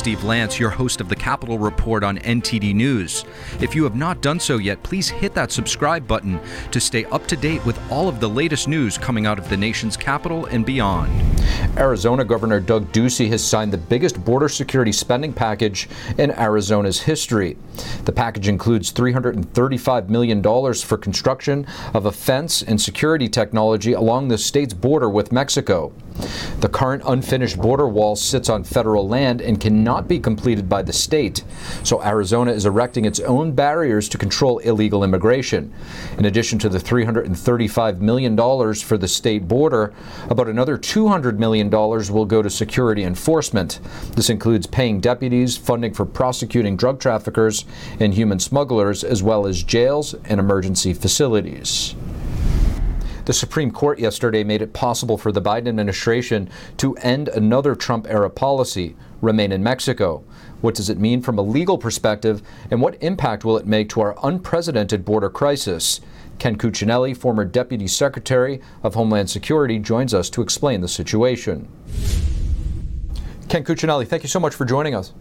Steve Lance, your host of the Capitol Report on NTD News. If you have not done so yet, please hit that subscribe button to stay up to date with all of the latest news coming out of the nation's capital and beyond. Arizona Governor Doug Ducey has signed the biggest border security spending package in Arizona's history. The package includes $335 million for construction of a fence and security technology along the state's border with Mexico. The current unfinished border wall sits on federal land and cannot be completed by the state, so Arizona is erecting its own barriers to control illegal immigration. In addition to the $335 million for the state border, about another $200 million will go to security enforcement. This includes paying deputies, funding for prosecuting drug traffickers and human smugglers, as well as jails and emergency facilities. The Supreme Court yesterday made it possible for the Biden administration to end another Trump era policy, remain in Mexico. What does it mean from a legal perspective, and what impact will it make to our unprecedented border crisis? Ken Cuccinelli, former Deputy Secretary of Homeland Security, joins us to explain the situation. Ken Cuccinelli, thank you so much for joining us.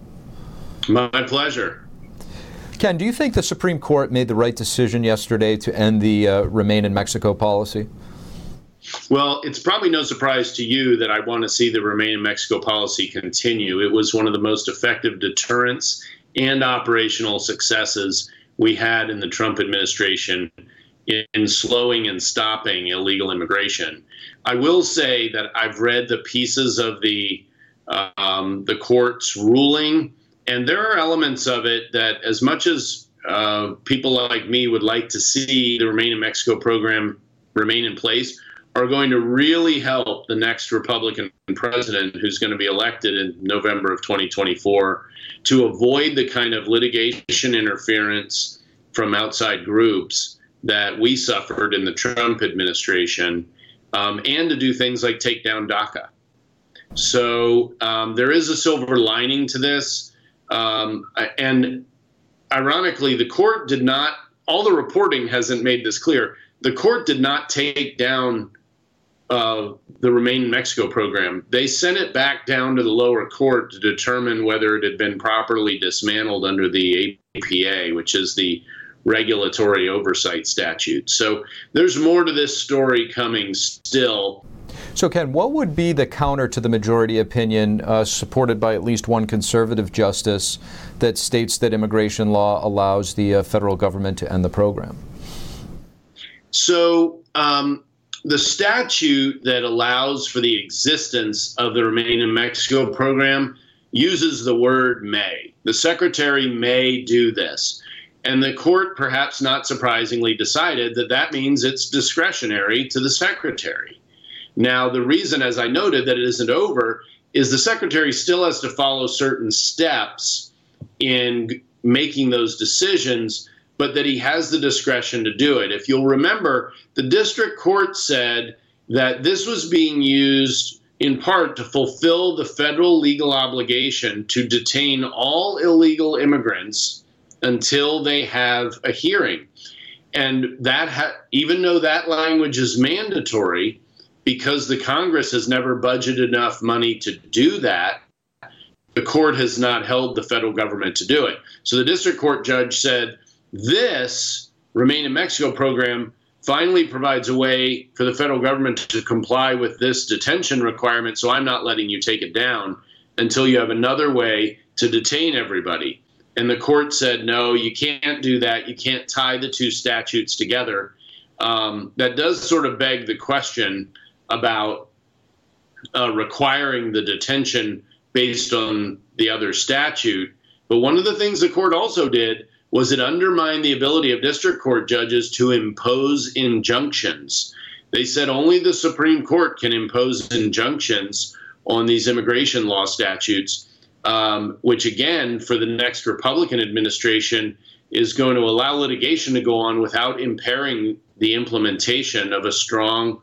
My pleasure. Ken, do you think the Supreme Court made the right decision yesterday to end the uh, Remain in Mexico policy? Well, it's probably no surprise to you that I want to see the Remain in Mexico policy continue. It was one of the most effective deterrents and operational successes we had in the Trump administration in slowing and stopping illegal immigration. I will say that I've read the pieces of the um, the court's ruling and there are elements of it that, as much as uh, people like me would like to see the Remain in Mexico program remain in place, are going to really help the next Republican president who's going to be elected in November of 2024 to avoid the kind of litigation interference from outside groups that we suffered in the Trump administration, um, and to do things like take down DACA. So um, there is a silver lining to this. Um, and ironically, the court did not, all the reporting hasn't made this clear. The court did not take down uh, the Remain in Mexico program. They sent it back down to the lower court to determine whether it had been properly dismantled under the APA, which is the regulatory oversight statute. So there's more to this story coming still. So, Ken, what would be the counter to the majority opinion uh, supported by at least one conservative justice that states that immigration law allows the uh, federal government to end the program? So, um, the statute that allows for the existence of the Remain in Mexico program uses the word may. The secretary may do this. And the court, perhaps not surprisingly, decided that that means it's discretionary to the secretary. Now, the reason, as I noted, that it isn't over is the secretary still has to follow certain steps in making those decisions, but that he has the discretion to do it. If you'll remember, the district court said that this was being used in part to fulfill the federal legal obligation to detain all illegal immigrants until they have a hearing. And that, ha- even though that language is mandatory, because the Congress has never budgeted enough money to do that, the court has not held the federal government to do it. So the district court judge said, This Remain in Mexico program finally provides a way for the federal government to comply with this detention requirement, so I'm not letting you take it down until you have another way to detain everybody. And the court said, no, you can't do that. You can't tie the two statutes together. Um, that does sort of beg the question about uh, requiring the detention based on the other statute. But one of the things the court also did was it undermined the ability of district court judges to impose injunctions. They said only the Supreme Court can impose injunctions on these immigration law statutes, um, which again, for the next Republican administration, is going to allow litigation to go on without impairing the implementation of a strong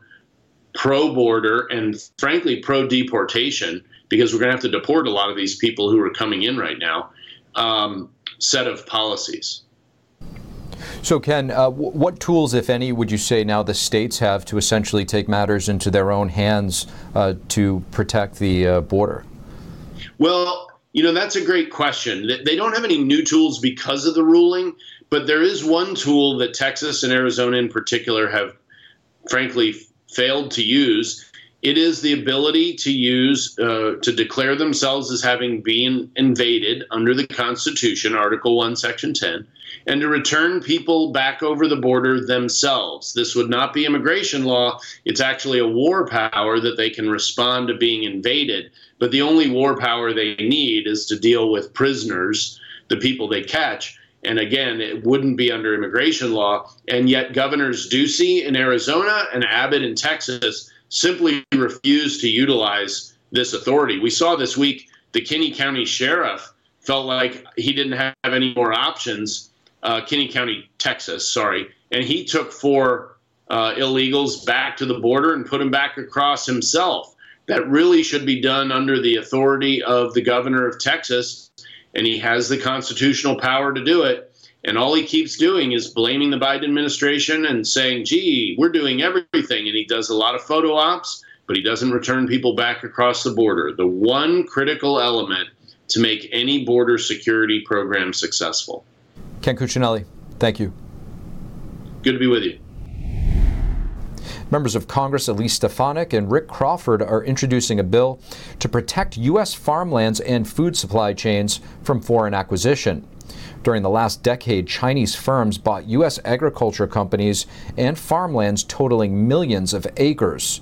pro border and frankly pro deportation because we're going to have to deport a lot of these people who are coming in right now um, set of policies. So, Ken, uh, w- what tools, if any, would you say now the states have to essentially take matters into their own hands uh, to protect the uh, border? Well, You know, that's a great question. They don't have any new tools because of the ruling, but there is one tool that Texas and Arizona in particular have, frankly, failed to use. It is the ability to use, uh, to declare themselves as having been invaded under the Constitution, Article 1, Section 10, and to return people back over the border themselves. This would not be immigration law. It's actually a war power that they can respond to being invaded. But the only war power they need is to deal with prisoners, the people they catch. And again, it wouldn't be under immigration law. And yet, Governors Ducey in Arizona and Abbott in Texas simply refused to utilize this authority. We saw this week the Kinney County Sheriff felt like he didn't have any more options uh, Kinney County, Texas, sorry, and he took four uh, illegals back to the border and put them back across himself. That really should be done under the authority of the governor of Texas, and he has the constitutional power to do it. And all he keeps doing is blaming the Biden administration and saying, gee, we're doing everything. And he does a lot of photo ops, but he doesn't return people back across the border. The one critical element to make any border security program successful. Ken Cuccinelli, thank you. Good to be with you. Members of Congress Elise Stefanik and Rick Crawford are introducing a bill to protect U.S. farmlands and food supply chains from foreign acquisition. During the last decade, Chinese firms bought U.S. agriculture companies and farmlands totaling millions of acres.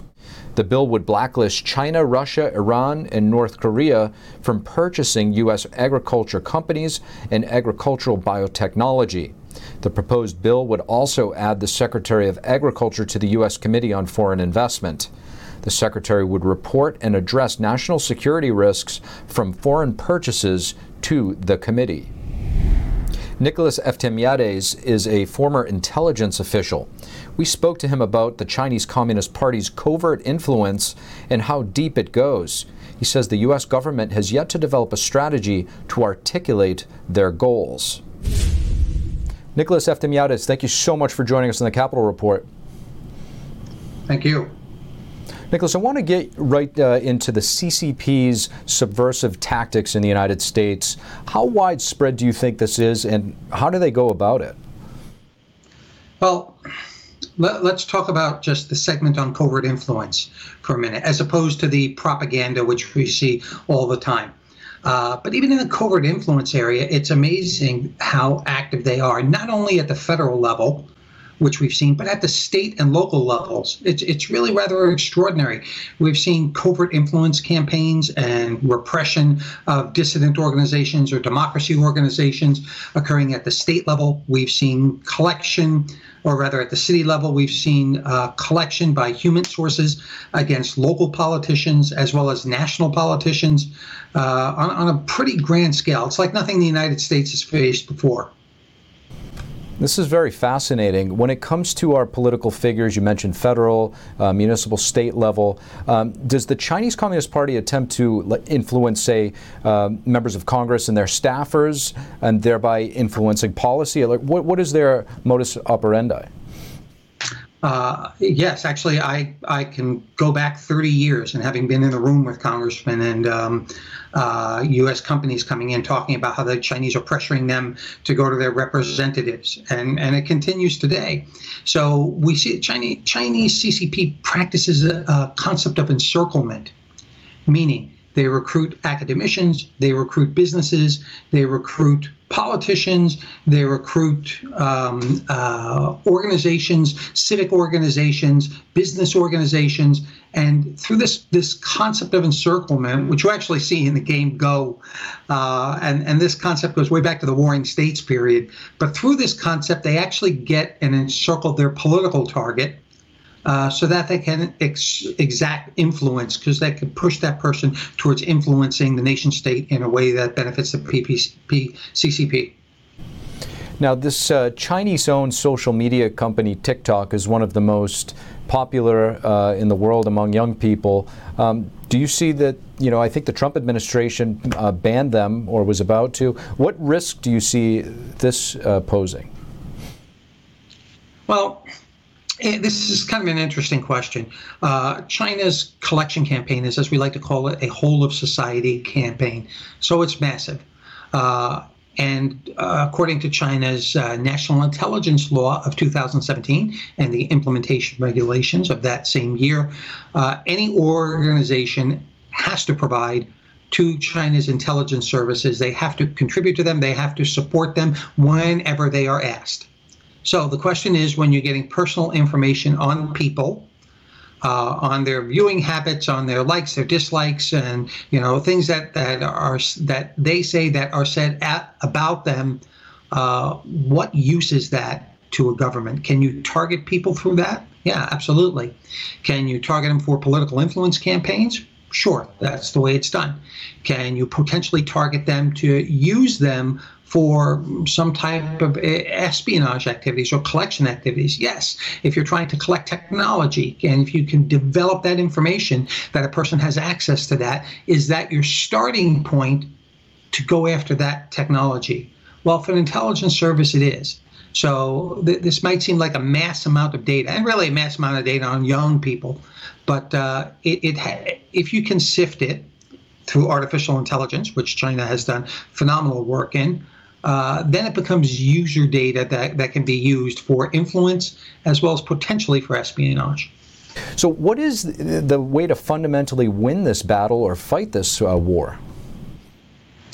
The bill would blacklist China, Russia, Iran, and North Korea from purchasing U.S. agriculture companies and agricultural biotechnology. The proposed bill would also add the Secretary of Agriculture to the U.S. Committee on Foreign Investment. The Secretary would report and address national security risks from foreign purchases to the committee. Nicholas Eftimiades is a former intelligence official. We spoke to him about the Chinese Communist Party's covert influence and how deep it goes. He says the U.S. government has yet to develop a strategy to articulate their goals. Nicholas Eftimiades, thank you so much for joining us on the Capitol Report. Thank you. Nicholas, I want to get right uh, into the CCP's subversive tactics in the United States. How widespread do you think this is, and how do they go about it? Well, let, us talk about just the segment on covert influence for a minute, as opposed to the propaganda which we see all the time. Uh, but even in the covert influence area, it's amazing how active they are, not only at the federal level, which we've seen, but at the state and local levels. It's, it's really rather extraordinary. We've seen covert influence campaigns and repression of dissident organizations or democracy organizations occurring at the state level. We've seen collection, or rather at the city level, we've seen uh, collection by human sources against local politicians as well as national politicians uh, on, on a pretty grand scale. It's like nothing the United States has faced before. This is very fascinating. When it comes to our political figures, you mentioned federal, uh, municipal, state level. Um, does the Chinese Communist Party attempt to influence, say, uh, members of Congress and their staffers, and thereby influencing policy? Like, what, what is their modus operandi? Uh, yes, actually, I, I can go back 30 years and having been in the room with congressmen and um, uh, U.S. companies coming in talking about how the Chinese are pressuring them to go to their representatives, and, and it continues today. So we see Chinese, Chinese CCP practices a, a concept of encirclement, meaning they recruit academicians, they recruit businesses, they recruit politicians, they recruit um, uh, organizations, civic organizations, business organizations, and through this this concept of encirclement, which you actually see in the game Go, uh, and and this concept goes way back to the Warring States period. But through this concept, they actually get and encircle their political target uh, so that they can ex- exact influence because they can push that person towards influencing the nation state in a way that benefits the PPP, CCP. Now, this uh, Chinese owned social media company TikTok is one of the most popular uh, in the world among young people. Um, do you see that? You know, I think the Trump administration uh, banned them or was about to. What risk do you see this uh, posing? Well, Eh, this is kind of an interesting question. Uh, China's collection campaign is, as we like to call it, a whole of society campaign. So it's massive. Uh, and uh, according to China's uh, National Intelligence Law of 2017 and the implementation regulations of that same year, uh, any organization has to provide to China's intelligence services. They have to contribute to them, they have to support them whenever they are asked. So the question is when you're getting personal information on people, uh, on their viewing habits, on their likes, their dislikes, and you know things that that are that they say that are said at, about them. Uh, what use is that to a government? Can you target people through that? Yeah, absolutely. Can you target them for political influence campaigns? Sure, that's the way it's done. Can you potentially target them to use them for some type of espionage activities or collection activities. Yes, if you're trying to collect technology and if you can develop that information that a person has access to that, is that your starting point to go after that technology? Well, for an intelligence service, it is. So th- this might seem like a mass amount of data, and really a mass amount of data on young people, but uh, it, it ha- if you can sift it through artificial intelligence, which China has done phenomenal work in, uh, then it becomes user data that, that can be used for influence as well as potentially for espionage. So, what is the way to fundamentally win this battle or fight this uh, war?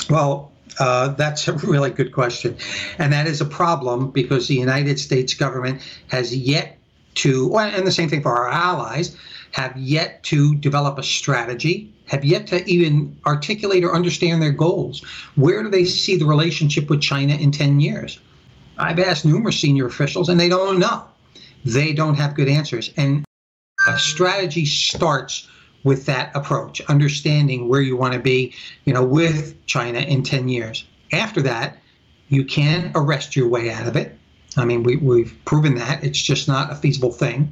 Well, uh, that's a really good question. And that is a problem because the United States government has yet to, and the same thing for our allies, have yet to develop a strategy have yet to even articulate or understand their goals. Where do they see the relationship with China in 10 years? I've asked numerous senior officials and they don't know. They don't have good answers. And a strategy starts with that approach, understanding where you want to be, you know, with China in 10 years. After that, you can arrest your way out of it. I mean, we, we've proven that. It's just not a feasible thing.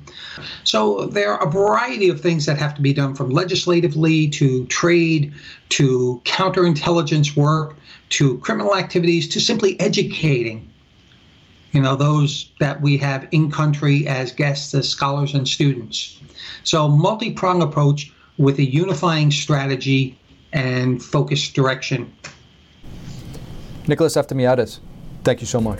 So there are a variety of things that have to be done from legislatively to trade to counterintelligence work to criminal activities to simply educating you know those that we have in country as guests as scholars and students so multi-pronged approach with a unifying strategy and focused direction nicholas eftimiades thank you so much